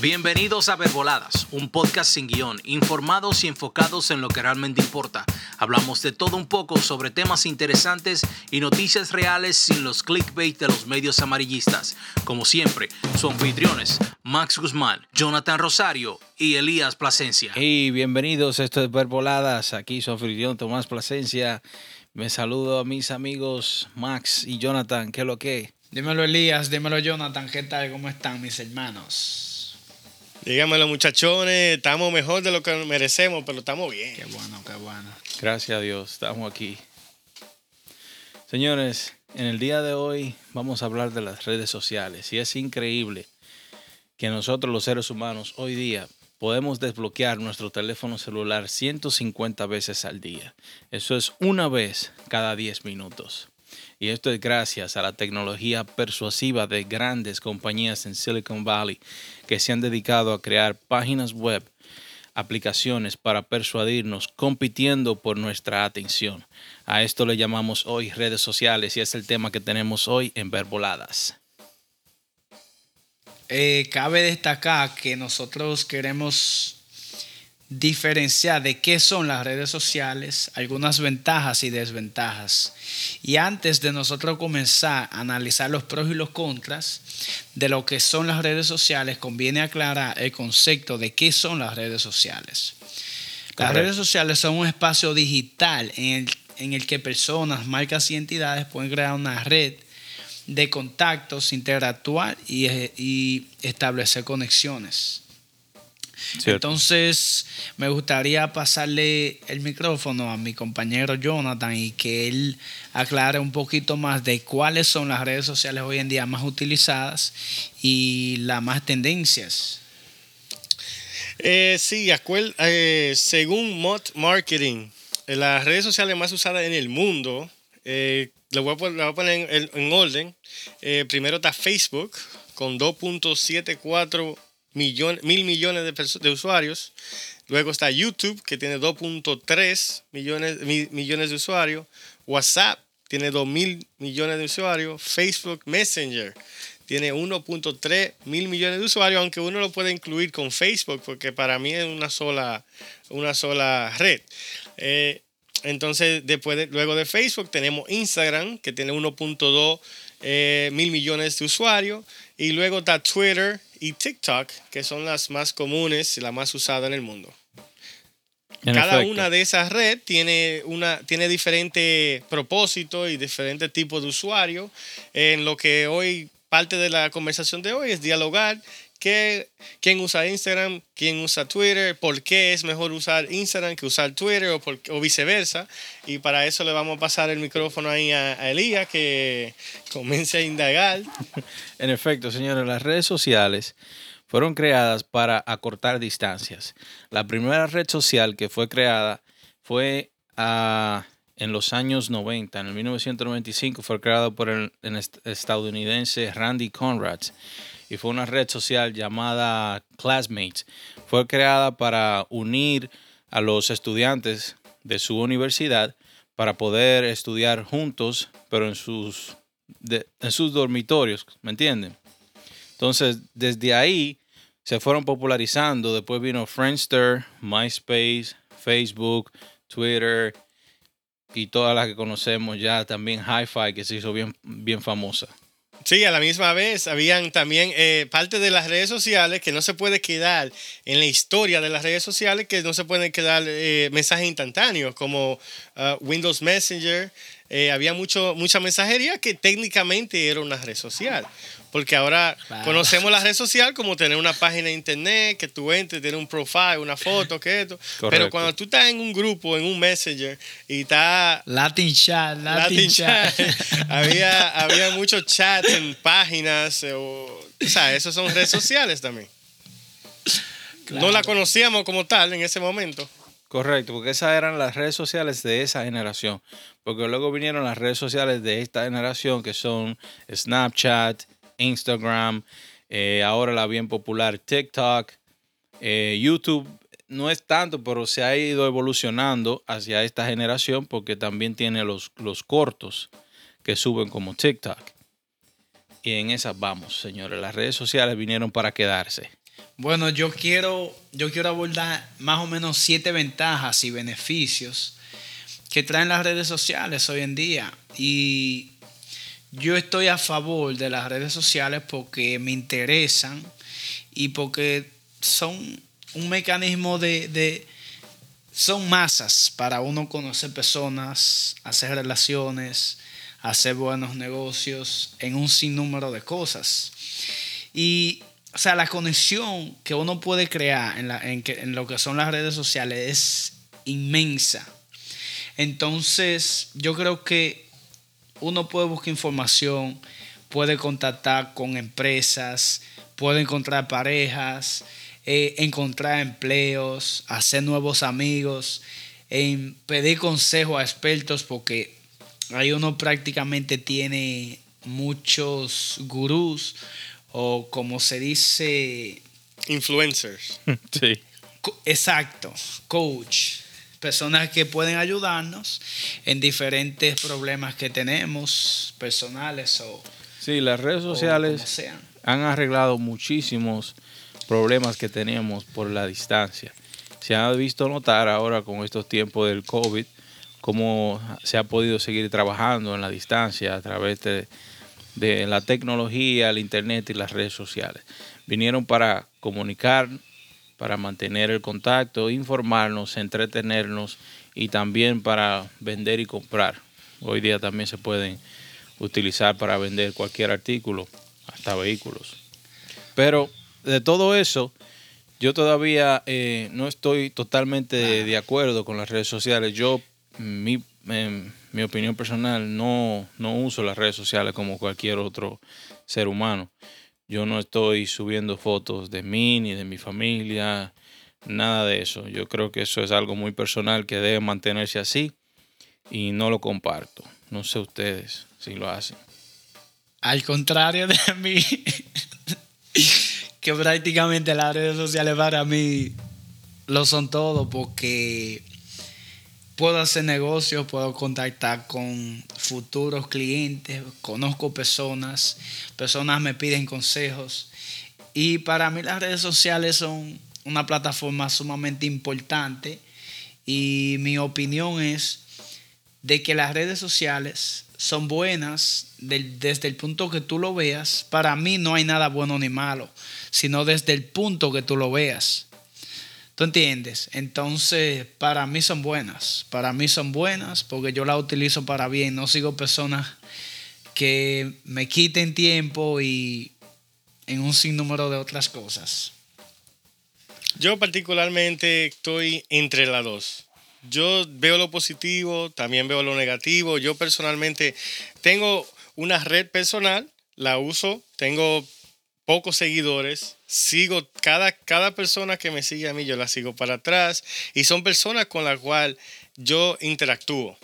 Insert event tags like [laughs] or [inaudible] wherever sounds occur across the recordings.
Bienvenidos a Verboladas, un podcast sin guion, informados y enfocados en lo que realmente importa. Hablamos de todo un poco sobre temas interesantes y noticias reales sin los clickbait de los medios amarillistas. Como siempre, sus anfitriones, Max Guzmán, Jonathan Rosario y Elías Plasencia. Y bienvenidos, esto es Verboladas, aquí su anfitrión Tomás Plasencia. Me saludo a mis amigos Max y Jonathan, ¿qué es lo que? Dímelo Elías, dímelo Jonathan, ¿qué tal? ¿Cómo están mis hermanos? Dígamelo, muchachones, estamos mejor de lo que merecemos, pero estamos bien. Qué bueno, qué bueno. Gracias a Dios, estamos aquí. Señores, en el día de hoy vamos a hablar de las redes sociales y es increíble que nosotros los seres humanos hoy día podemos desbloquear nuestro teléfono celular 150 veces al día. Eso es una vez cada 10 minutos. Y esto es gracias a la tecnología persuasiva de grandes compañías en Silicon Valley que se han dedicado a crear páginas web, aplicaciones para persuadirnos, compitiendo por nuestra atención. A esto le llamamos hoy redes sociales y es el tema que tenemos hoy en Verboladas. Eh, cabe destacar que nosotros queremos diferenciar de qué son las redes sociales, algunas ventajas y desventajas. Y antes de nosotros comenzar a analizar los pros y los contras de lo que son las redes sociales, conviene aclarar el concepto de qué son las redes sociales. Las redes sociales son un espacio digital en el, en el que personas, marcas y entidades pueden crear una red de contactos, interactuar y, y establecer conexiones. Entonces, me gustaría pasarle el micrófono a mi compañero Jonathan y que él aclare un poquito más de cuáles son las redes sociales hoy en día más utilizadas y las más tendencias. Eh, sí, eh, según Mod Marketing, eh, las redes sociales más usadas en el mundo, eh, lo voy a poner, en, orden. primero está Facebook con 2.74 mil millones de, de, usuarios. Luego está YouTube, que tiene 2.3 millones, millones de usuarios. WhatsApp tiene 2 mil millones de usuarios. Facebook Messenger tiene 1.3 mil millones de usuarios, aunque uno lo puede incluir con Facebook, porque para mí es una sola, una sola red. Eh, entonces, después luego de Facebook tenemos Instagram, que tiene 1.2 eh, mil millones de usuarios. Y luego está Twitter y TikTok, que son las más comunes y las más usadas en el mundo. Cada una de esas redes tiene, una, tiene diferente propósito y diferentes tipos de usuarios. En lo que hoy, parte de la conversación de hoy es dialogar quién usa Instagram, quién usa Twitter, por qué es mejor usar Instagram que usar Twitter o, o viceversa. Y para eso le vamos a pasar el micrófono ahí a, a Elías que comience a indagar. [laughs] En efecto, señores, las redes sociales fueron creadas para acortar distancias. La primera red social que fue creada fue ah, en los años 90, en el 1995, fue creada por el, el estadounidense Randy Conrad y fue una red social llamada Classmates. Fue creada para unir a los estudiantes de su universidad para poder estudiar juntos, pero en sus, en sus dormitorios, ¿me entienden? Entonces, desde ahí se fueron popularizando. Después vino Friendster, MySpace, Facebook, Twitter y todas las que conocemos ya. También Hi-Fi, que se hizo bien, bien famosa. Sí, a la misma vez habían también eh, parte de las redes sociales que no se puede quedar en la historia de las redes sociales, que no se pueden quedar eh, mensajes instantáneos como uh, Windows Messenger. Eh, había mucho, mucha mensajería que técnicamente era una red social. Porque ahora conocemos la red social como tener una página de internet, que tú entres, tener un profile, una foto, que esto. Pero cuando tú estás en un grupo, en un messenger, y está... Latin chat, Latin, chat. [laughs] había, había muchos chats en páginas, eh, o, o sea, esos son redes sociales también. No la conocíamos como tal en ese momento. Correcto, porque esas eran las redes sociales de esa generación. Porque luego vinieron las redes sociales de esta generación que son Snapchat, Instagram, eh, ahora la bien popular TikTok, eh, YouTube. No es tanto, pero se ha ido evolucionando hacia esta generación porque también tiene los, los cortos que suben como TikTok. Y en esas vamos, señores. Las redes sociales vinieron para quedarse. Bueno, yo quiero, yo quiero abordar más o menos siete ventajas y beneficios que traen las redes sociales hoy en día. Y yo estoy a favor de las redes sociales porque me interesan y porque son un mecanismo de, son masas para uno conocer personas, hacer relaciones, hacer buenos negocios en un sinnúmero de cosas. Y, o sea, la conexión que uno puede crear en, en lo que son las redes sociales es inmensa. Entonces, yo creo que uno puede buscar información, puede contactar con empresas, puede encontrar parejas, eh, encontrar empleos, hacer nuevos amigos, pedir consejo a expertos porque ahí uno prácticamente tiene muchos gurús o como se dice... Influencers. [laughs] Sí. Exacto, coach. Personas que pueden ayudarnos en diferentes problemas que tenemos, personales o... Sí, las redes sociales han arreglado muchísimos problemas que teníamos por la distancia. Se ha visto notar ahora con estos tiempos del COVID cómo se ha podido seguir trabajando en la distancia a través de, de la tecnología, el internet y las redes sociales. Vinieron para comunicar, para mantener el contacto, informarnos, entretenernos y también para vender y comprar. Hoy día también se pueden utilizar para vender cualquier artículo, hasta vehículos. Pero de todo eso, yo todavía eh, no estoy totalmente de, acuerdo con las redes sociales. Yo, mi, en mi opinión personal, no, no uso las redes sociales como cualquier otro ser humano. Yo no estoy subiendo fotos de mí ni de mi familia, nada de eso. Yo creo que eso es algo muy personal que debe mantenerse así y no lo comparto. No sé ustedes si lo hacen. Al contrario de [laughs] mí, que prácticamente las redes sociales para mí lo son todo porque puedo hacer negocios, puedo contactar con futuros clientes, conozco personas, personas me piden consejos y para mí las redes sociales son una plataforma sumamente importante y mi opinión es de que las redes sociales son buenas desde el punto que tú lo veas. Para mí no hay nada bueno ni malo, sino desde el punto que tú lo veas. ¿Tú entiendes? Entonces, para mí son buenas. Para mí son buenas porque yo las utilizo para bien. No sigo personas que me quiten tiempo y en un sinnúmero de otras cosas. Yo particularmente estoy entre las dos yo veo lo positivo, también veo lo negativo. Yo personalmente tengo una red personal, la uso, tengo pocos seguidores, sigo cada, cada persona que me sigue a mí, yo la sigo para atrás y son personas con las cuales yo interactúo.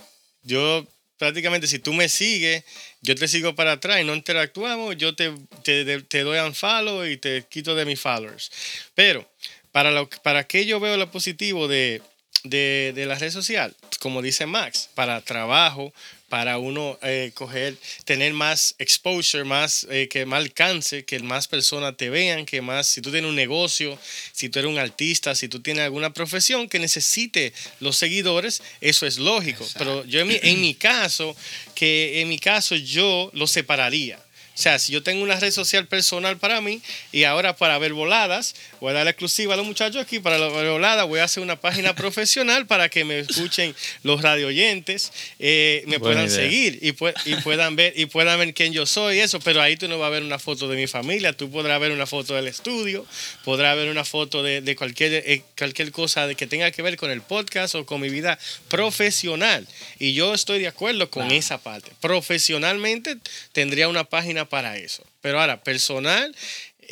Yo prácticamente si tú me sigues, yo te sigo para atrás y no interactuamos, yo te, te, doy un follow y te quito de mis followers. Pero para, lo, para que yo veo lo positivo de de, de, la red social, como dice Max, para trabajo, para uno eh, coger, tener más exposure, más eh, que más alcance, que más personas te vean, que más, si tú tienes un negocio, si tú eres un artista, si tú tienes alguna profesión que necesite los seguidores, eso es lógico. Pero yo en mi, en mi caso, que en mi caso yo lo separaría. O sea, si yo tengo una red social personal para mí y ahora para ver voladas, voy a dar la exclusiva a los muchachos aquí para ver voladas, voy a hacer una página [laughs] profesional para que me escuchen los radio oyentes, eh, me puedan seguir y, y, puedan ver y puedan ver quién yo soy, eso, pero ahí tú no vas a ver una foto de mi familia, tú podrás ver una foto del estudio, podrás ver una foto de, cualquier, eh, cualquier cosa de que tenga que ver con el podcast o con mi vida profesional. Y yo estoy de acuerdo con esa parte. Profesionalmente tendría una página para eso. Pero ahora, personal,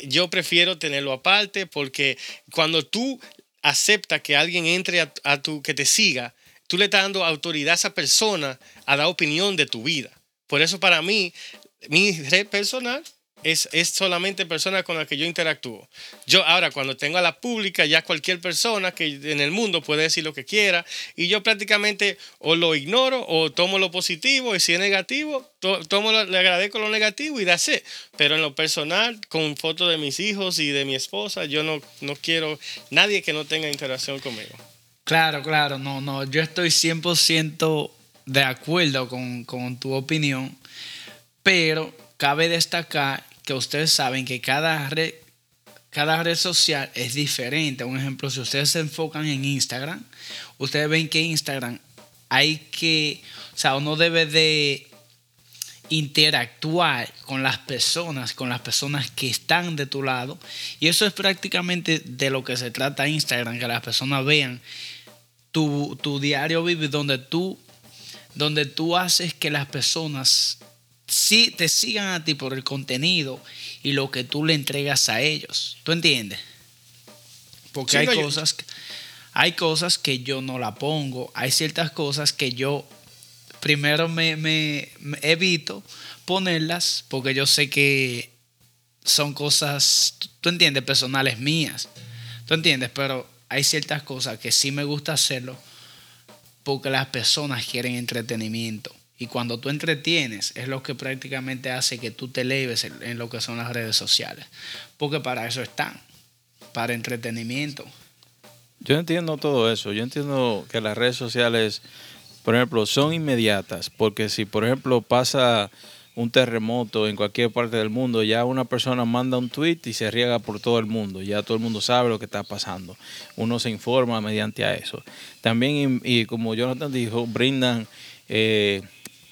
yo prefiero tenerlo aparte porque cuando tú aceptas que alguien entre a, tu, que te siga, tú le estás dando autoridad a esa persona a dar opinión de tu vida. Por eso para mí, mi red personal es, es solamente personas con las que yo interactúo. Yo ahora cuando tengo a la pública, ya cualquier persona que en el mundo puede decir lo que quiera y yo prácticamente o lo ignoro o tomo lo positivo y si es negativo, tomo le agradezco lo negativo y da Pero en lo personal, con fotos de mis hijos y de mi esposa, yo no, no quiero nadie que no tenga interacción conmigo. Claro, claro, no, no, yo estoy 100% de acuerdo con, con tu opinión, pero cabe destacar que ustedes saben que cada red, cada red social es diferente. Un ejemplo, si ustedes se enfocan en Instagram, ustedes ven que Instagram hay que, o sea, uno debe de interactuar con las personas, con las personas que están de tu lado. Y eso es prácticamente de lo que se trata Instagram, que las personas vean tu, tu diario vivir donde tú, donde tú haces que las personas si te sigan a ti por el contenido y lo que tú le entregas a ellos. ¿Tú entiendes? Porque hay, cosas, hay cosas que yo no la pongo, hay ciertas cosas que yo primero me, me, evito ponerlas porque yo sé que son cosas, tú entiendes, personales mías. ¿Tú entiendes? Pero hay ciertas cosas que sí me gusta hacerlo porque las personas quieren entretenimiento. Y cuando tú entretienes, es lo que prácticamente hace que tú te eleves en, lo que son las redes sociales. Porque para eso están, para entretenimiento. Yo entiendo todo eso. Yo entiendo que las redes sociales, por ejemplo, son inmediatas. Porque si, por ejemplo, pasa un terremoto en cualquier parte del mundo, ya una persona manda un tweet y se riega por todo el mundo. Ya todo el mundo sabe lo que está pasando. Uno se informa mediante a eso. También, y, como Jonathan dijo, brindan eh,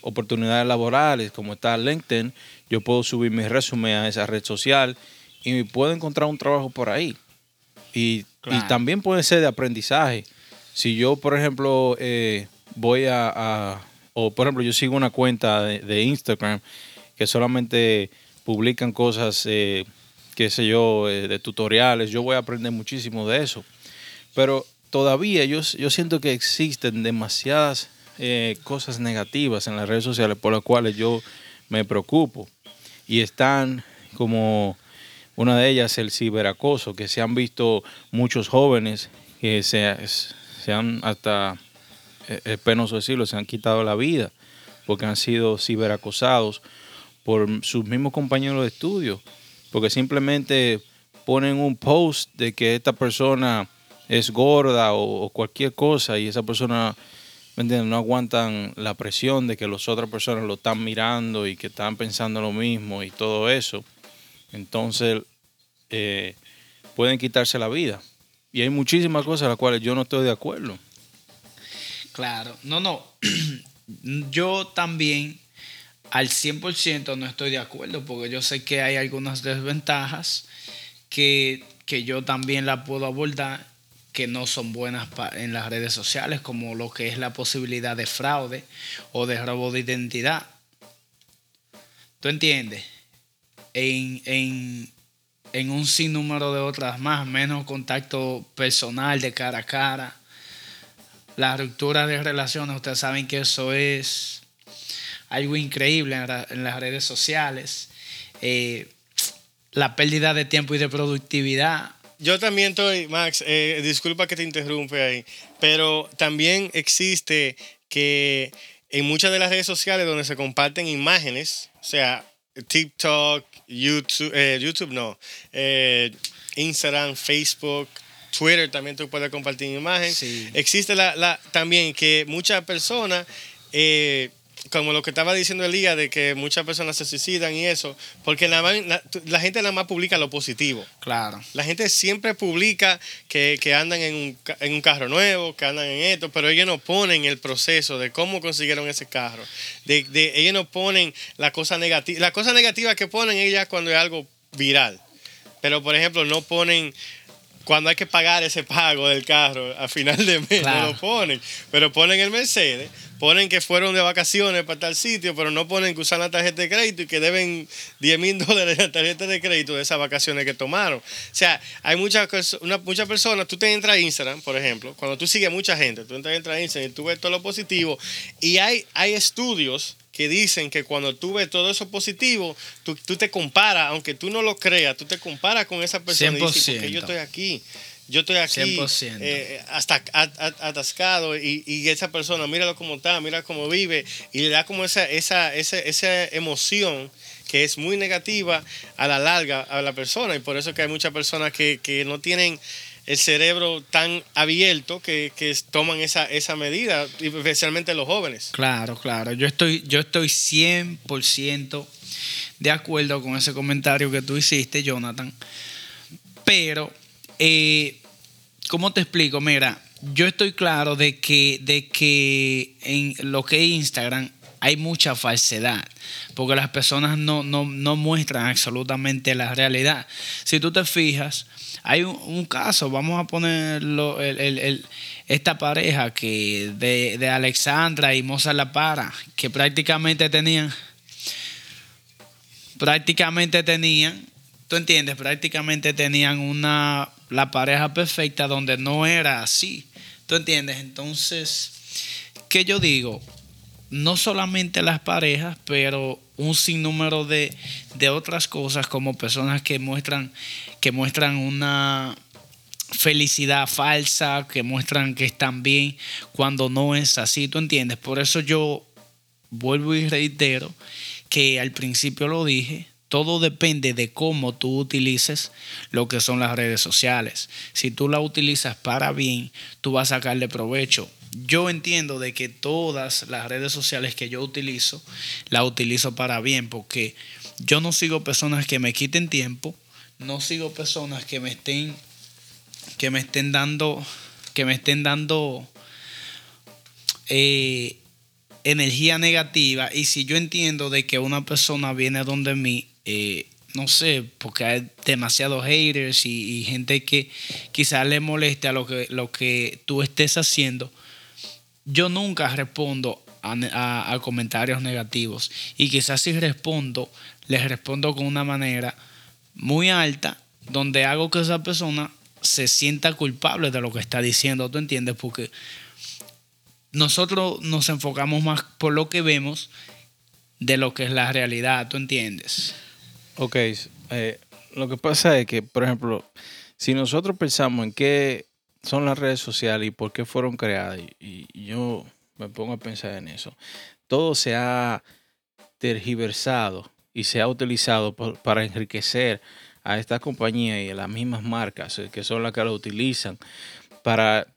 oportunidades laborales, como está LinkedIn, yo puedo subir mi resumen a esa red social y puedo encontrar un trabajo por ahí. Y, también puede ser de aprendizaje. Si yo, por ejemplo, eh, voy a, o por ejemplo, yo sigo una cuenta de, Instagram que solamente publican cosas, eh, qué sé yo, eh, de tutoriales, yo voy a aprender muchísimo de eso. Pero todavía yo, yo siento que existen demasiadas eh, cosas negativas en las redes sociales por las cuales yo me preocupo. Y están como una de ellas el ciberacoso, que se han visto muchos jóvenes que se, se han hasta, eh, es penoso decirlo, se han quitado la vida porque han sido ciberacosados por sus mismos compañeros de estudio, porque simplemente ponen un post de que esta persona es gorda o cualquier cosa y esa persona no aguantan la presión de que las otras personas lo están mirando y que están pensando lo mismo y todo eso. Entonces, eh, pueden quitarse la vida. Y hay muchísimas cosas a las cuales yo no estoy de acuerdo. Claro, no, no. [clears throat] yo también al 100% no estoy de acuerdo porque yo sé que hay algunas desventajas que, que yo también la puedo abordar que no son buenas en las redes sociales, como lo que es la posibilidad de fraude o de robo de identidad. ¿Tú entiendes? En, en un sinnúmero de otras más, menos contacto personal de cara a cara. La ruptura de relaciones, ustedes saben que eso es algo increíble en, las redes sociales. Eh, la pérdida de tiempo y de productividad yo también estoy, Max, eh, disculpa que te interrumpe ahí, pero también existe que en muchas de las redes sociales donde se comparten imágenes, o sea, TikTok, YouTube, eh, YouTube no, eh, Instagram, Facebook, Twitter también tú puedes compartir imágenes. Existe la, la, también que muchas personas como lo que estaba diciendo Elías, de que muchas personas se suicidan y eso, porque la, la, gente nada más publica lo positivo. Claro. La gente siempre publica que, andan en un, en un, carro nuevo, que andan en esto, pero ellos no ponen el proceso de cómo consiguieron ese carro. De, de, ellos no ponen la cosa negativa. La cosa negativa que ponen ellas cuando es algo viral. Pero, por ejemplo, no ponen cuando hay que pagar ese pago del carro a final de mes, no lo ponen. Pero ponen el Mercedes, ponen que fueron de vacaciones para tal sitio, pero no ponen que usan la tarjeta de crédito y que deben 10 mil [laughs] dólares la tarjeta de crédito de esas vacaciones que tomaron. O sea, hay muchas, muchas personas, tú te entras a Instagram, por ejemplo, cuando tú sigues mucha gente, tú entras a Instagram y tú ves todo lo positivo y hay, hay estudios que dicen que cuando tú ves todo eso positivo, tú, tú te comparas, aunque tú no lo creas, tú te comparas con esa persona y dices, ¿por qué yo estoy aquí? Yo estoy aquí 100%. eh, hasta at- at- atascado y, y esa persona, míralo cómo está, mira cómo vive y le da como esa, esa, esa, esa emoción que es muy negativa a la larga a la persona y por eso que hay muchas personas que, que no tienen el cerebro tan abierto que, que toman esa, esa medida, especialmente los jóvenes. Claro, claro. Yo estoy, yo estoy 100% de acuerdo con ese comentario que tú hiciste, Jonathan. Pero, eh, ¿cómo te explico? Mira, yo estoy claro de que, de que en lo que es Instagram hay mucha falsedad, porque las personas no, no, no muestran absolutamente la realidad. Si tú te fijas, hay un, caso, vamos a ponerlo, el, el- el- esta pareja que de, de Alexandra y Mozart La Para, que prácticamente tenían, prácticamente tenían, tú entiendes, prácticamente tenían una, la pareja perfecta donde no era así, tú entiendes, entonces, ¿qué yo digo? no solamente las parejas, pero un sinnúmero de, de otras cosas como personas que muestran, que muestran una felicidad falsa, que muestran que están bien cuando no es así, ¿tú entiendes? Por eso yo vuelvo y reitero que al principio lo dije, todo depende de cómo tú utilices lo que son las redes sociales. Si tú la utilizas para bien, tú vas a sacarle provecho. Yo entiendo de que todas las redes sociales que yo utilizo, las utilizo para bien, porque yo no sigo personas que me quiten tiempo, no sigo personas que me estén, que me estén dando, que me estén dando eh, energía negativa y si yo entiendo de que una persona viene donde mí, eh, no sé, porque hay demasiados haters y, gente que quizás le moleste a lo que, tú estés haciendo, yo nunca respondo a, a- a comentarios negativos y quizás si respondo, les respondo con una manera muy alta donde hago que esa persona se sienta culpable de lo que está diciendo, ¿tú entiendes? Porque nosotros nos enfocamos más por lo que vemos de lo que es la realidad, ¿tú entiendes? Ok, eh, lo que pasa es que, por ejemplo, si nosotros pensamos en qué son las redes sociales y por qué fueron creadas, y, yo me pongo a pensar en eso, todo se ha tergiversado y se ha utilizado para enriquecer a estas compañías y a las mismas marcas eh, que son las que lo utilizan para,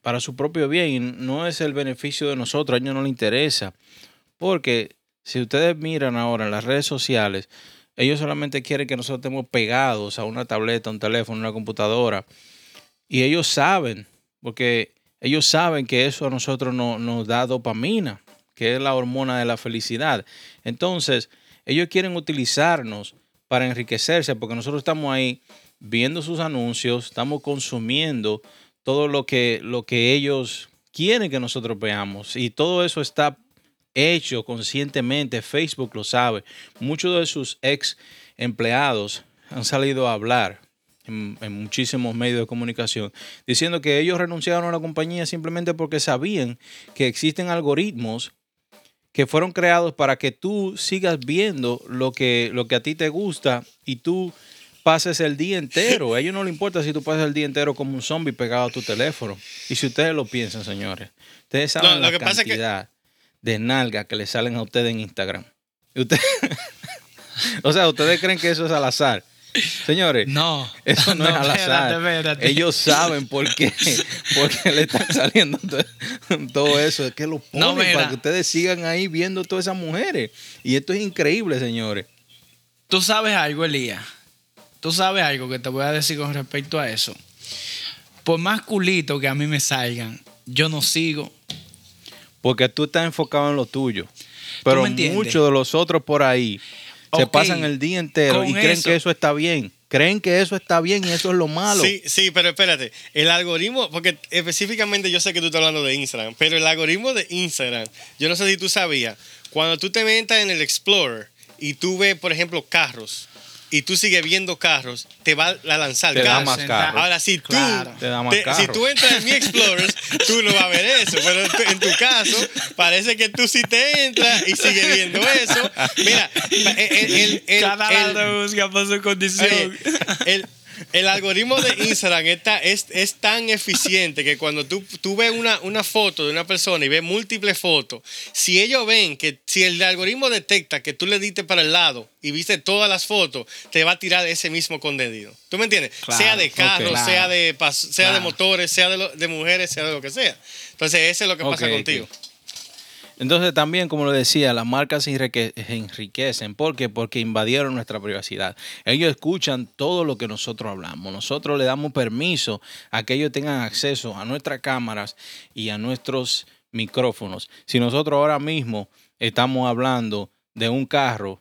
para su propio bien. No es el beneficio de nosotros, a ellos no les interesa. Porque si ustedes miran ahora en las redes sociales, ellos solamente quieren que nosotros estemos pegados a una tableta, un teléfono, una computadora. Y ellos saben, porque ellos saben que eso a nosotros no- nos da dopamina, que es la hormona de la felicidad. Entonces, ellos quieren utilizarnos para enriquecerse, porque nosotros estamos ahí viendo sus anuncios, estamos consumiendo todo lo que, lo que ellos quieren que nosotros veamos. Y todo eso está hecho conscientemente, Facebook lo sabe. Muchos de sus ex empleados han salido a hablar en, en muchísimos medios de comunicación diciendo que ellos renunciaron a la compañía simplemente porque sabían que existen algoritmos que fueron creados para que tú sigas viendo lo que, lo que a ti te gusta y tú pases el día entero. A ellos no les importa si tú pasas el día entero como un zombie pegado a tu teléfono. Y si ustedes lo piensan, señores, ustedes saben No, lo la que pasa es que- cantidad de nalgas que le salen a ustedes en Instagram. Y usted- [laughs] o sea, ustedes creen que eso es al azar. Señores, No, eso no, es [laughs] al espérate, azar. espérate. Ellos saben por qué, [laughs] por qué le está saliendo todo, eso. Es que lo ponen No, para que ustedes sigan ahí viendo todas esas mujeres. Y esto es increíble, señores. Tú sabes algo, Elías. Tú sabes algo que te voy a decir con respecto a eso. Por más culito que a mí me salgan, yo no sigo. Porque tú estás enfocado en lo tuyo. Pero muchos de los otros por ahí se pasan el día entero con y creen eso- que eso está bien. Creen que eso está bien y eso es lo malo. Sí, sí, pero espérate. El algoritmo, porque específicamente yo sé que tú estás hablando de Instagram, pero el algoritmo de Instagram, yo no sé si tú sabías, cuando tú te metas en el Explorer y tú ves, por ejemplo, carros, y tú sigues viendo carros, te va a lanzar Te da carros. más carros. Ahora, si tú, Claro. Te da más te- si tú entras en mi Explorers, tú no vas a ver eso. Pero en tu, caso, parece que tú sí te entras y sigues viendo eso. Mira, el, el- el- el- Cada lado busca por su condición. Oye, el, el algoritmo de Instagram está, es, es tan eficiente que cuando tú, tú ves una, una foto de una persona y ves múltiples fotos, si ellos ven que si el algoritmo detecta que tú le diste para el lado y viste todas las fotos, te va a tirar ese mismo contenido. ¿Tú me entiendes? Claro, sea de carros, ok. sea, de, sea de motores, sea de, lo- de mujeres, sea de lo que sea. Entonces, eso es lo que pasa ok. Entonces también, como lo decía, las marcas se enrique- se enriquecen. ¿Por qué? Porque invadieron nuestra privacidad. Ellos escuchan todo lo que nosotros hablamos. Nosotros le damos permiso a que ellos tengan acceso a nuestras cámaras y a nuestros micrófonos. Si nosotros ahora mismo estamos hablando de un carro,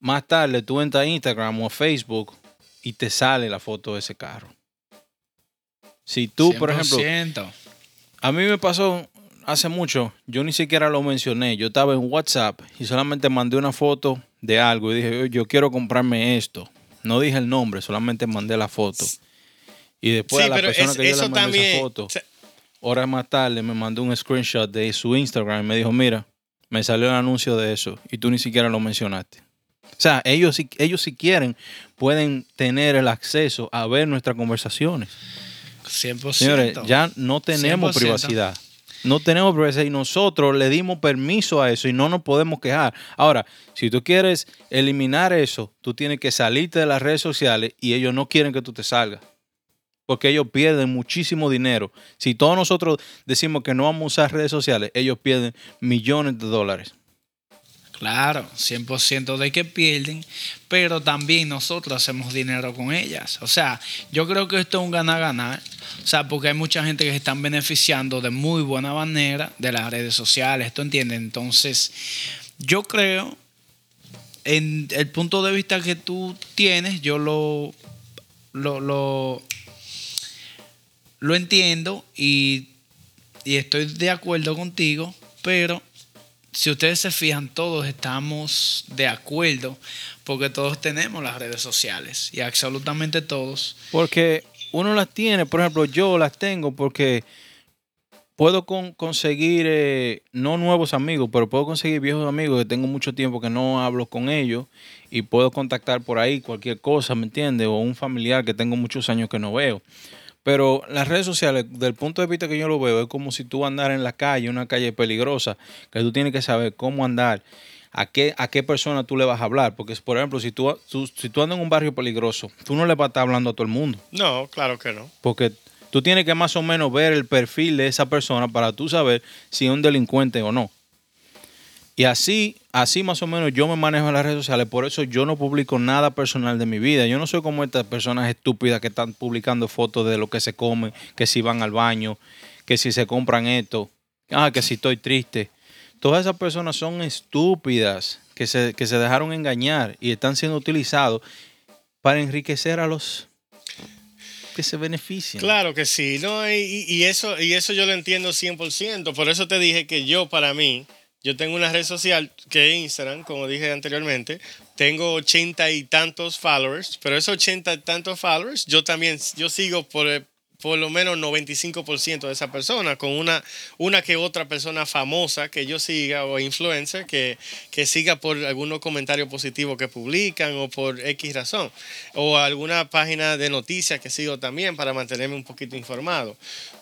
más tarde tú entras a Instagram o a Facebook y te sale la foto de ese carro. Si tú, por ejemplo, 100%. a mí me pasó hace mucho, yo ni siquiera lo mencioné, yo estaba en WhatsApp y solamente mandé una foto de algo y dije, "Oye, yo quiero comprarme esto. No dije el nombre, solamente mandé la foto. Y después Sí, a la pero persona es- que yo le mandé también. esa foto, se- horas más tarde me mandó un screenshot de su Instagram y me dijo, mira, me salió el anuncio de eso y tú ni siquiera lo mencionaste. O sea, ellos, si- ellos si quieren pueden tener el acceso a ver nuestras conversaciones. 100%. Señores, ya no tenemos 100%. privacidad. No tenemos privacidad y nosotros le dimos permiso a eso y no nos podemos quejar. Ahora, si tú quieres eliminar eso, tú tienes que salirte de las redes sociales y ellos no quieren que tú te salgas. Porque ellos pierden muchísimo dinero. Si todos nosotros decimos que no vamos a usar redes sociales, ellos pierden millones de dólares. Claro, 100% de que pierden, pero también nosotros hacemos dinero con ellas. O sea, yo creo que esto es un ganar-ganar. O sea, porque hay mucha gente que se están beneficiando de muy buena manera de las redes sociales, ¿tú entiendes? Entonces, yo creo, en el punto de vista que tú tienes, yo lo, lo, lo, lo entiendo y, y estoy de acuerdo contigo, pero si ustedes se fijan, todos estamos de acuerdo porque todos tenemos las redes sociales y absolutamente todos. Porque uno las tiene, por ejemplo, yo las tengo porque puedo con- conseguir, eh, no nuevos amigos, pero puedo conseguir viejos amigos que tengo mucho tiempo que no hablo con ellos y puedo contactar por ahí cualquier cosa, ¿me entiendes? O un familiar que tengo muchos años que no veo. Pero las redes sociales, del punto de vista que yo lo veo, es como si tú andar en la calle, una calle peligrosa, que tú tienes que saber cómo andar, a qué, a qué persona tú le vas a hablar. Porque, por ejemplo, si tú, tú- si tú andas en un barrio peligroso, tú no le vas a estar hablando a todo el mundo. No, claro que no. Porque tú tienes que más o menos ver el perfil de esa persona para tú saber si es un delincuente o no. Y así, así más o menos yo me manejo en las redes sociales. Por eso yo no publico nada personal de mi vida. Yo no soy como estas personas estúpidas que están publicando fotos de lo que se comen, que si van al baño, que si se compran esto, ah, que si estoy triste. Todas esas personas son estúpidas que se, que se dejaron engañar y están siendo utilizados para enriquecer a los que se benefician. Claro que sí, no, y, y eso, y eso yo lo entiendo 100%. Por eso te dije que yo, para mí, yo tengo una red social que es Instagram, como dije anteriormente. Tengo ochenta y tantos followers, pero esos ochenta y tantos followers, yo también, yo sigo por, eh, por lo menos 95% de esa persona, con una, una que otra persona famosa que yo siga o influencer que, que siga por algunos comentarios positivos que publican o por X razón. O alguna página de noticias que sigo también para mantenerme un poquito informado.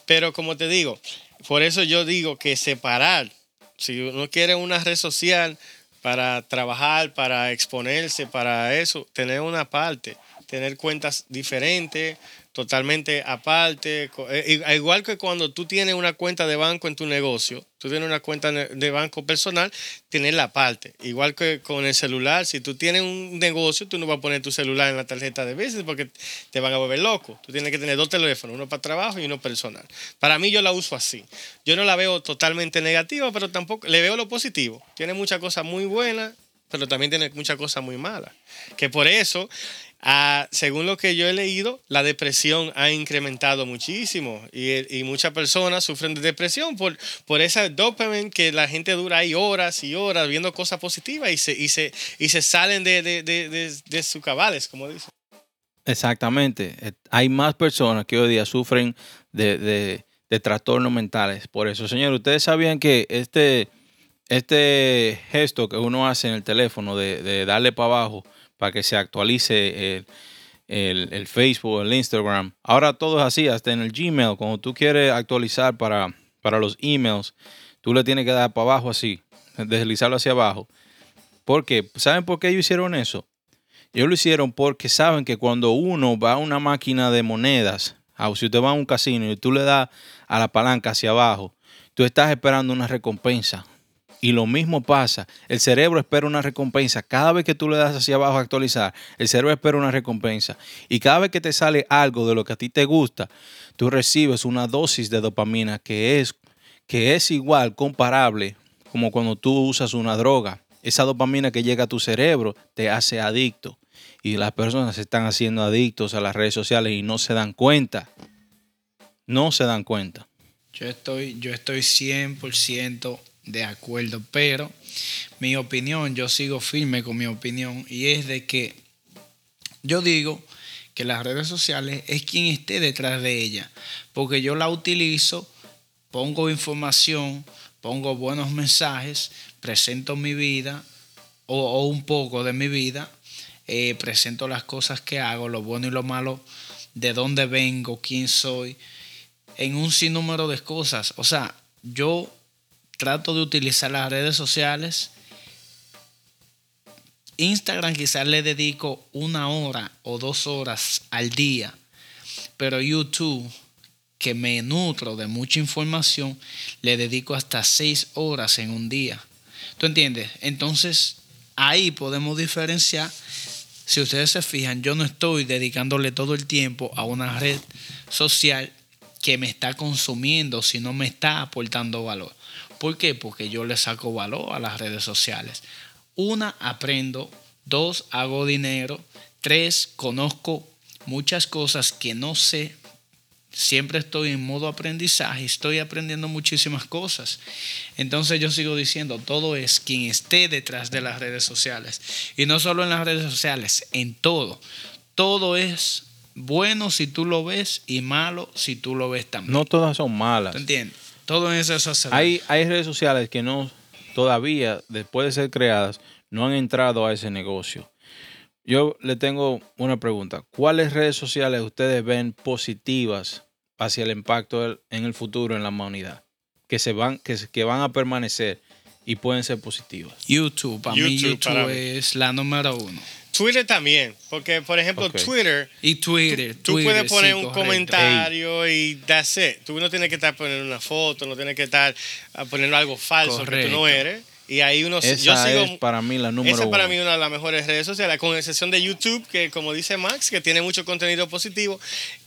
Pero como te digo, por eso yo digo que separar, si uno quiere una red social para trabajar, para exponerse, para eso, tener una parte, tener cuentas diferentes, totalmente aparte. eh, Igual que cuando tú tienes una cuenta de banco en tu negocio, tú tienes una cuenta de banco personal, tienes la parte. Igual que con el celular, si tú tienes un negocio, tú no vas a poner tu celular en la tarjeta de business porque te van a volver loco. Tú tienes que tener dos teléfonos, uno para trabajo y uno personal. Para mí yo la uso así. Yo no la veo totalmente negativa, pero tampoco le veo lo positivo. Tiene muchas cosas muy buenas, pero también tiene muchas cosas muy malas. Que por eso Según lo que yo he leído, la depresión ha incrementado muchísimo y, muchas personas sufren de depresión por, por esa dopamine que la gente dura ahí horas y horas viendo cosas positivas y se, y se, y se salen de, de, de, de sus cabales, como dicen. Exactamente. Eh, Hay más personas que hoy día sufren de, trastornos mentales. Por eso, señor, ustedes sabían que este, este gesto que uno hace en el teléfono de darle para abajo para que se actualice el, el, el, Facebook, el Instagram. Ahora todo es así, hasta en el Gmail, cuando tú quieres actualizar para, para los emails, tú le tienes que dar para abajo así, deslizarlo hacia abajo. ¿Por qué? ¿Saben por qué ellos hicieron eso? Ellos lo hicieron porque saben que cuando uno va a una máquina de monedas, o si usted va a un casino y tú le das a la palanca hacia abajo, tú estás esperando una recompensa. Y lo mismo pasa, el cerebro espera una recompensa. Cada vez que tú le das hacia abajo a actualizar, el cerebro espera una recompensa. Y cada vez que te sale algo de lo que a ti te gusta, tú recibes una dosis de dopamina que es, que es igual, comparable, como cuando tú usas una droga. Esa dopamina que llega a tu cerebro te hace adicto. Y las personas se están haciendo adictos a las redes sociales y no se dan cuenta. No se dan cuenta. Yo estoy, yo estoy 100% de acuerdo, pero mi opinión, yo sigo firme con mi opinión y es de que yo digo que las redes sociales es quien esté detrás de ella, porque yo la utilizo, pongo información, pongo buenos mensajes, presento mi vida o, un poco de mi vida, eh, presento las cosas que hago, lo bueno y lo malo, de dónde vengo, quién soy, en un sinnúmero de cosas. O sea, yo trato de utilizar las redes sociales. Instagram quizás le dedico una hora o dos horas al día, pero YouTube, que me nutro de mucha información, le dedico hasta seis horas en un día. ¿Tú entiendes? Entonces, ahí podemos diferenciar. Si ustedes se fijan, yo no estoy dedicándole todo el tiempo a una red social que me está consumiendo, si no me está aportando valor. ¿Por qué? Porque yo le saco valor a las redes sociales. Una, aprendo. Dos, hago dinero. Tres, conozco muchas cosas que no sé. Siempre estoy en modo aprendizaje, estoy aprendiendo muchísimas cosas. Entonces yo sigo diciendo, todo es quien esté detrás de las redes sociales. Y no solo en las redes sociales, en todo. Todo es bueno si tú lo ves y malo si tú lo ves también. No todas son malas. ¿Te entiendes? Todo en eso se hay, hay redes sociales que no, todavía, después de ser creadas, no han entrado a ese negocio. Yo le tengo una pregunta. ¿Cuáles redes sociales ustedes ven positivas hacia el impacto en el futuro en la humanidad? Que, se van, que, que van a permanecer y pueden ser positivas. YouTube, para mí YouTube es la número uno. Twitter también, porque por ejemplo okay. Twitter, y Twitter, tú, tú Twitter, puedes poner sí, un correcto. comentario hey. y that's it. Tú no tienes que estar poniendo una foto, no tienes que estar poniendo algo falso correcto. que tú no eres. Y ahí uno esa yo sigo, es para mí la número Esa es para mí una de las mejores redes sociales, con excepción de YouTube, que como dice Max, que tiene mucho contenido positivo,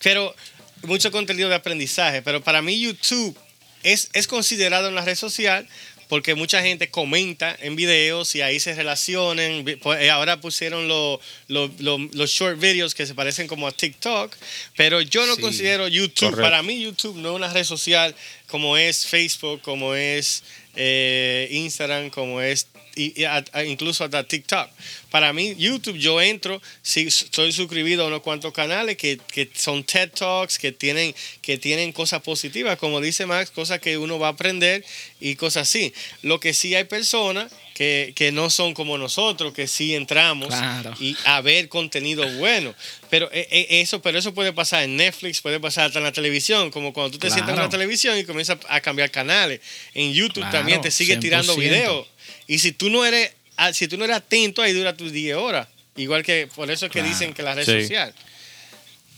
pero mucho contenido de aprendizaje. Pero para mí YouTube es, es considerado una red social porque mucha gente comenta en videos y ahí se relacionan. Ahora pusieron los lo, lo, lo short videos que se parecen como a TikTok, pero yo no sí, considero YouTube, correcto. para mí YouTube no es una red social como es Facebook, como es eh, Instagram, como es y, y a, a, incluso hasta TikTok. Para mí, YouTube, yo entro, si estoy suscribido a unos cuantos canales que, que, son TED Talks, que tienen, que tienen cosas positivas, como dice Max, cosas que uno va a aprender y cosas así. Lo que sí hay personas que, que no son como nosotros, que sí entramos claro. y a ver contenido bueno. Pero eh, eso, pero eso puede pasar en Netflix, puede pasar hasta en la televisión, como cuando tú te claro. sientas en la televisión y comienzas a cambiar canales. En YouTube claro, también te sigue 100%. tirando videos. Y si tú no eres, si tú no eres atento, ahí dura tus 10 horas. Igual que por eso es que dicen que la red sí. social.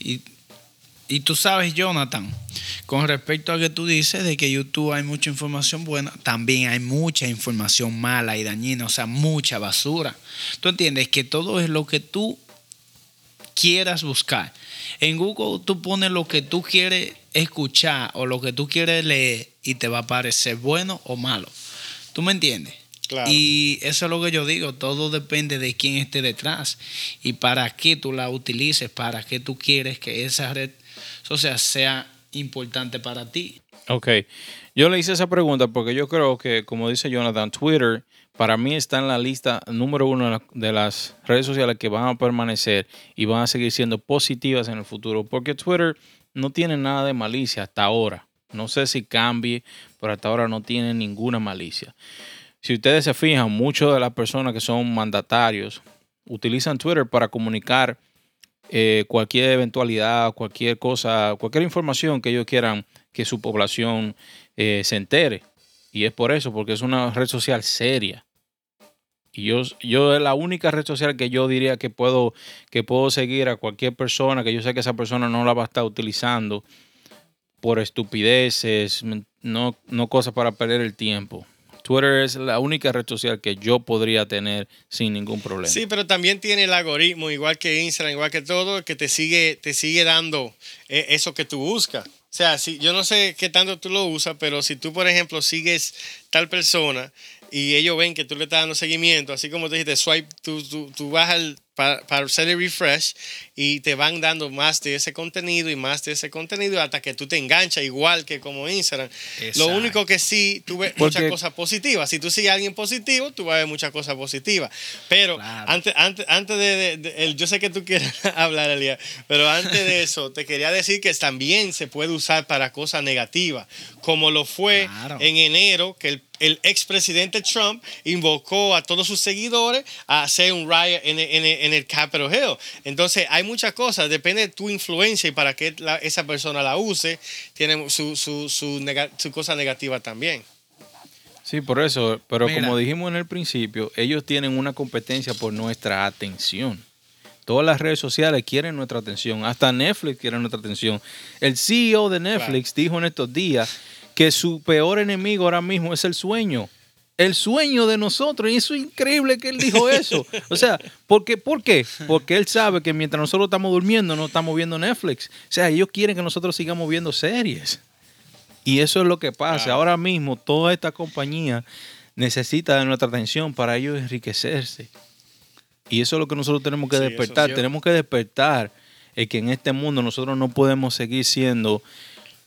Y, y tú sabes, Jonathan, con respecto a que tú dices de que YouTube hay mucha información buena, también hay mucha información mala y dañina, o sea, mucha basura. Tú entiendes que todo es lo que tú quieras buscar. En Google tú pones lo que tú quieres escuchar o lo que tú quieres leer y te va a parecer bueno o malo. ¿Tú me entiendes? Claro. Y eso es lo que yo digo, todo depende de quién esté detrás y para qué tú la utilices, para qué tú quieres que esa red social sea importante para ti. Ok, yo le hice esa pregunta porque yo creo que, como dice Jonathan, Twitter para mí está en la lista número uno de las redes sociales que van a permanecer y van a seguir siendo positivas en el futuro, porque Twitter no tiene nada de malicia hasta ahora. No sé si cambie, pero hasta ahora no tiene ninguna malicia. Si ustedes se fijan, muchas de las personas que son mandatarios utilizan Twitter para comunicar eh, cualquier eventualidad, cualquier cosa, cualquier información que ellos quieran que su población eh, se entere. Y es por eso, porque es una red social seria. Y yo, yo es la única red social que yo diría que puedo, que puedo seguir a cualquier persona, que yo sé que esa persona no la va a estar utilizando por estupideces, no, no cosas para perder el tiempo. Twitter es la única red social que yo podría tener sin ningún problema. Sí, pero también tiene el algoritmo, igual que Instagram, igual que todo, que te sigue, te sigue dando eh, eso que tú buscas. O sea, si, yo no sé qué tanto tú lo usas, pero si tú, por ejemplo, sigues tal persona y ellos ven que tú le estás dando seguimiento, así como te dijiste, swipe, tú, tú, tú vas al, para, hacer el refresh y te van dando más de ese contenido y más de ese contenido hasta que tú te enganchas igual que como Instagram. Lo único que sí, tú ves muchas cosas positivas. Si tú sigues a alguien positivo, tú vas a ver muchas cosas positivas. Pero antes, antes, antes de, yo sé que tú quieres [laughs] hablar, Elia, pero antes de eso, te quería decir que también se puede usar para cosas negativas, como lo fue en enero, que el el expresidente Trump invocó a todos sus seguidores a hacer un riot en, en, el Capitol Hill. Entonces, hay muchas cosas, depende de tu influencia y para que esa persona la use, tiene su, su, su, cosa negativa también. Sí, por eso, pero como dijimos en el principio, ellos tienen una competencia por nuestra atención. Todas las redes sociales quieren nuestra atención, hasta Netflix quiere nuestra atención. El CEO de Netflix dijo en estos días que su peor enemigo ahora mismo es el sueño. El sueño de nosotros. Y eso es increíble que él dijo eso. O sea, ¿por qué? ¿por qué? Porque él sabe que mientras nosotros estamos durmiendo no estamos viendo Netflix. O sea, ellos quieren que nosotros sigamos viendo series. Y eso es lo que pasa. Ahora mismo toda esta compañía necesita de nuestra atención para ellos enriquecerse. Y eso es lo que nosotros tenemos que despertar. Tenemos que despertar es que en este mundo nosotros no podemos seguir siendo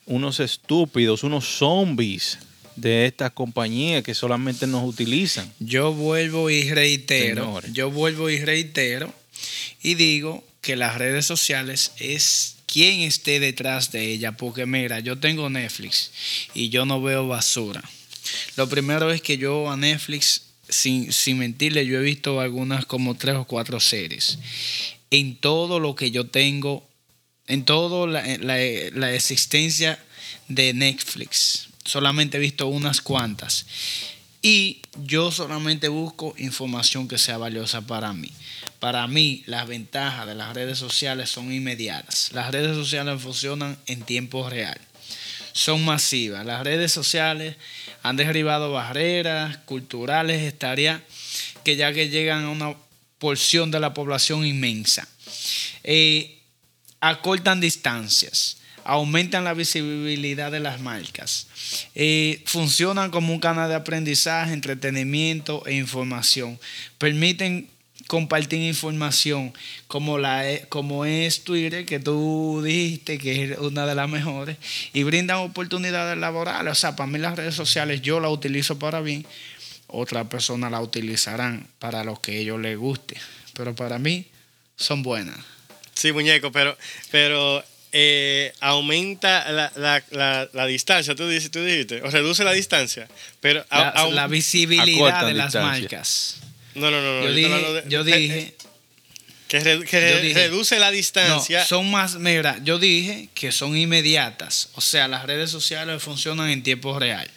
unos estúpidos, unos zombies de estas compañías que solamente nos utilizan. Yo vuelvo y reitero, yo vuelvo y reitero y digo que las redes sociales es quien esté detrás de ella, porque mira, yo tengo Netflix y yo no veo basura. Lo primero es que yo a Netflix, sin, sin mentirle, yo he visto algunas como tres o cuatro series. En todo lo que yo tengo en toda la, existencia de Netflix. Solamente he visto unas cuantas. Y yo solamente busco información que sea valiosa para mí. Para mí, las ventajas de las redes sociales son inmediatas. Las redes sociales funcionan en tiempo real. Son masivas. Las redes sociales han derribado barreras culturales, estaría que ya que llegan a una porción de la población inmensa. Eh, acortan distancias, aumentan la visibilidad de las marcas, eh, funcionan como un canal de aprendizaje, entretenimiento e información, permiten compartir información como, la, e, como es Twitter, que tú dijiste que es una de las mejores, y brindan oportunidades laborales. O sea, para mí las redes sociales yo las utilizo para bien, otras personas la utilizarán para lo que ellos les guste, pero para mí son buenas. Sí, muñeco, pero, pero eh, aumenta la, distancia, tú, dices, tú dijiste, o reduce la distancia, pero la, visibilidad de las marcas. No, no, no, Yo dije, yo dije que, reduce la distancia. No, son más, mira, yo dije que son inmediatas, o sea, las redes sociales funcionan en tiempo real.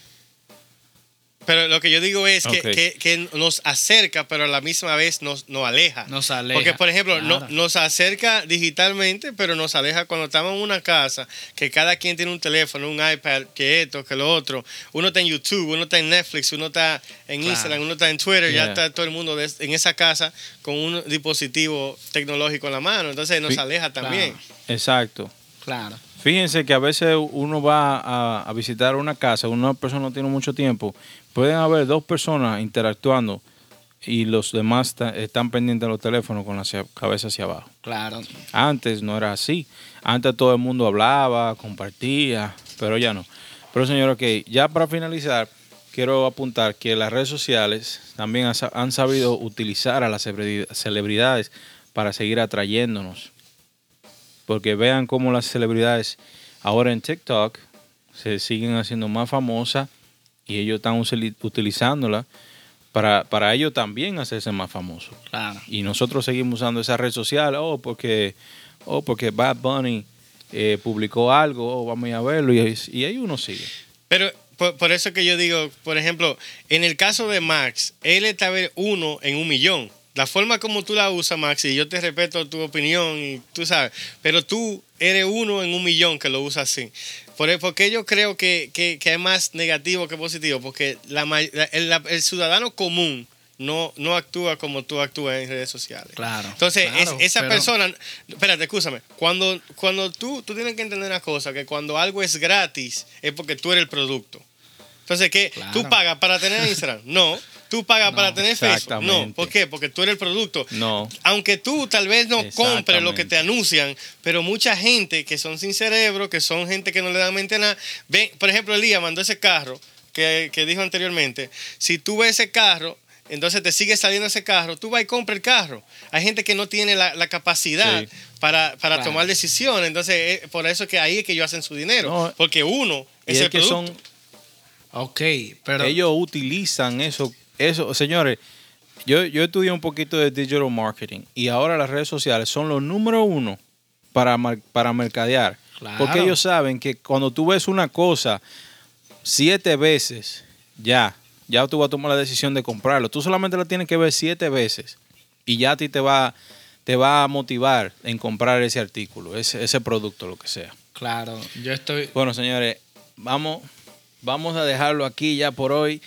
Pero lo que yo digo es que, nos acerca, pero a la misma vez nos, nos aleja. Nos aleja. Porque, por ejemplo, nos acerca digitalmente, pero nos aleja cuando estamos en una casa, que cada quien tiene un teléfono, un iPad, que esto, que lo otro. Uno está en YouTube, uno está en Netflix, uno está en Instagram, uno está en Twitter, ya está todo el mundo en esa casa con un dispositivo tecnológico en la mano. Entonces nos aleja también. Exacto. Claro. Fíjense que a veces uno va a, a visitar una casa, una persona no tiene mucho tiempo, pueden haber dos personas interactuando y los demás están pendientes de los teléfonos con la hacia- cabeza hacia abajo. Claro. Antes no era así. Antes todo el mundo hablaba, compartía, pero ya no. Pero señor, ok, ya para finalizar, quiero apuntar que las redes sociales también han sabido utilizar a las celebri- celebridades para seguir atrayéndonos. Porque vean cómo las celebridades ahora en TikTok se siguen haciendo más famosas y ellos están utilizándola para, para ellos también hacerse más famosos. Claro. Y nosotros seguimos usando esa red social, oh, porque, oh, porque Bad Bunny eh, publicó algo, oh, vamos a verlo, y, y ahí uno sigue. Pero por, por eso que yo digo, por ejemplo, en el caso de Max, él está a ver uno en un millón. La forma como tú la usas, Max, y yo te respeto tu opinión, y tú sabes, pero tú eres uno en un millón que lo usa así. Por, e, porque yo creo que, que, que es más negativo que positivo, porque la, el, la- el ciudadano común no, no actúa como tú actúas en redes sociales. Claro. Entonces, Claro, es- esa pero- persona, espérate, escúchame, cuando, cuando tú, tú tienes que entender una cosa, que cuando algo es gratis es porque tú eres el producto. Entonces, ¿qué? Claro. ¿Tú pagas para tener Instagram? No. ¿Tú pagas No, para tener Facebook? No. ¿Por qué? Porque tú eres el producto. No. Aunque tú tal vez no compres lo que te anuncian, pero mucha gente que son sin cerebro, que son gente que no le dan mente a nada, ven, por ejemplo, Elías mandó ese carro que, que dijo anteriormente. Si tú ves ese carro, entonces te sigue saliendo ese carro, tú vas y compras el carro. Hay gente que no tiene la, la capacidad Sí. para, para Claro. tomar decisiones. Entonces, eh, por eso es que ahí es que ellos hacen su dinero. No, porque uno es el que producto. son, Ok, pero ellos utilizan eso, eso, señores. Yo, yo estudié un poquito de digital marketing y ahora las redes sociales son los número uno para, para mercadear. Claro. Porque ellos saben que cuando tú ves una cosa siete veces, ya, ya tú vas a tomar la decisión de comprarlo. Tú solamente la tienes que ver siete veces y ya a ti te va, te va a motivar en comprar ese artículo, ese, ese producto, lo que sea. claro, yo estoy Bueno, señores, vamos, vamos a dejarlo aquí ya por hoy.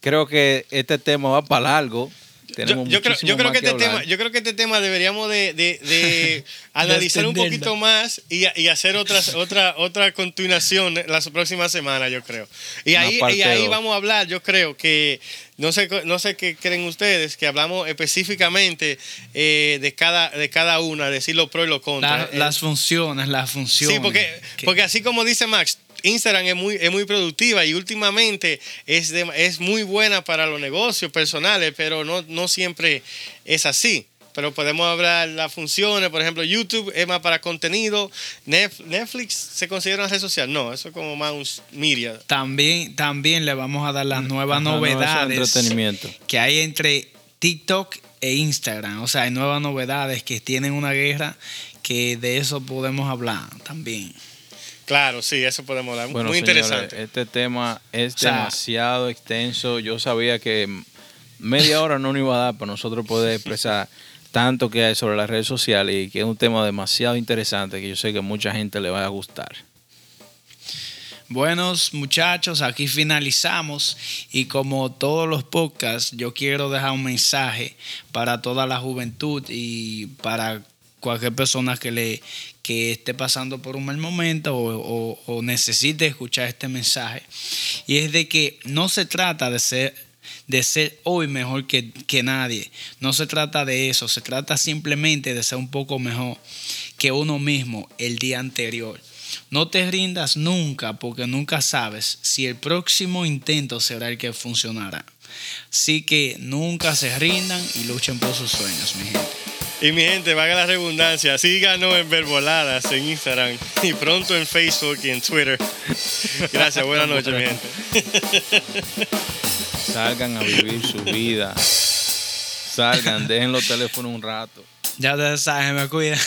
Creo que este tema va para largo. Yo, Tenemos yo creo, yo, creo que este tema, yo creo que este tema deberíamos de, de- de [laughs] analizar un poquito más y, y hacer otras, otra, otra continuación la próxima semana, yo creo. Y Una ahí, y ahí vamos a hablar, yo creo que, no sé, no sé qué creen ustedes, que hablamos específicamente eh, de, cada, de cada una, decir lo pro y lo contra. la- Eh, las funciones, las funciones. Sí, porque, que- porque así como dice Max, Instagram es muy, es muy productiva y últimamente es, de- es muy buena para los negocios personales, pero no, no siempre es así. Pero podemos hablar las funciones, por ejemplo, YouTube es más para contenido, Netflix se considera una red social, no, eso es como más un media. También, también le vamos a dar las nuevas Ajá, no, eso es novedades entretenimiento. que hay entre TikTok e Instagram. O sea, hay nuevas novedades que tienen una guerra que de eso podemos hablar también. Claro, sí, eso podemos hablar. Bueno, muy señores, interesante. este tema es O sea- demasiado extenso. Yo sabía que media hora no nos iba a dar para nosotros poder expresar tanto que hay sobre las redes sociales y que es un tema demasiado interesante que yo sé que mucha gente le va a gustar. Buenos muchachos, aquí finalizamos y como todos los podcasts, yo quiero dejar un mensaje para toda la juventud y para cualquier persona que le que esté pasando por un mal momento o, necesite escuchar este mensaje. Y es de que no se trata de ser de ser hoy mejor que, que nadie. No se trata de eso, se trata simplemente de ser un poco mejor que uno mismo el día anterior. No te rindas nunca porque nunca sabes si el próximo intento será el que funcionará. Así que nunca se rindan y luchen por sus sueños, mi gente. Y mi gente, valga la redundancia, síganos en Verboladas en Instagram y pronto en Facebook y en Twitter. Gracias, buenas noches, mi gente. Salgan a vivir su vida. Salgan, dejen los teléfonos un rato. Ya te sabes, me cuida.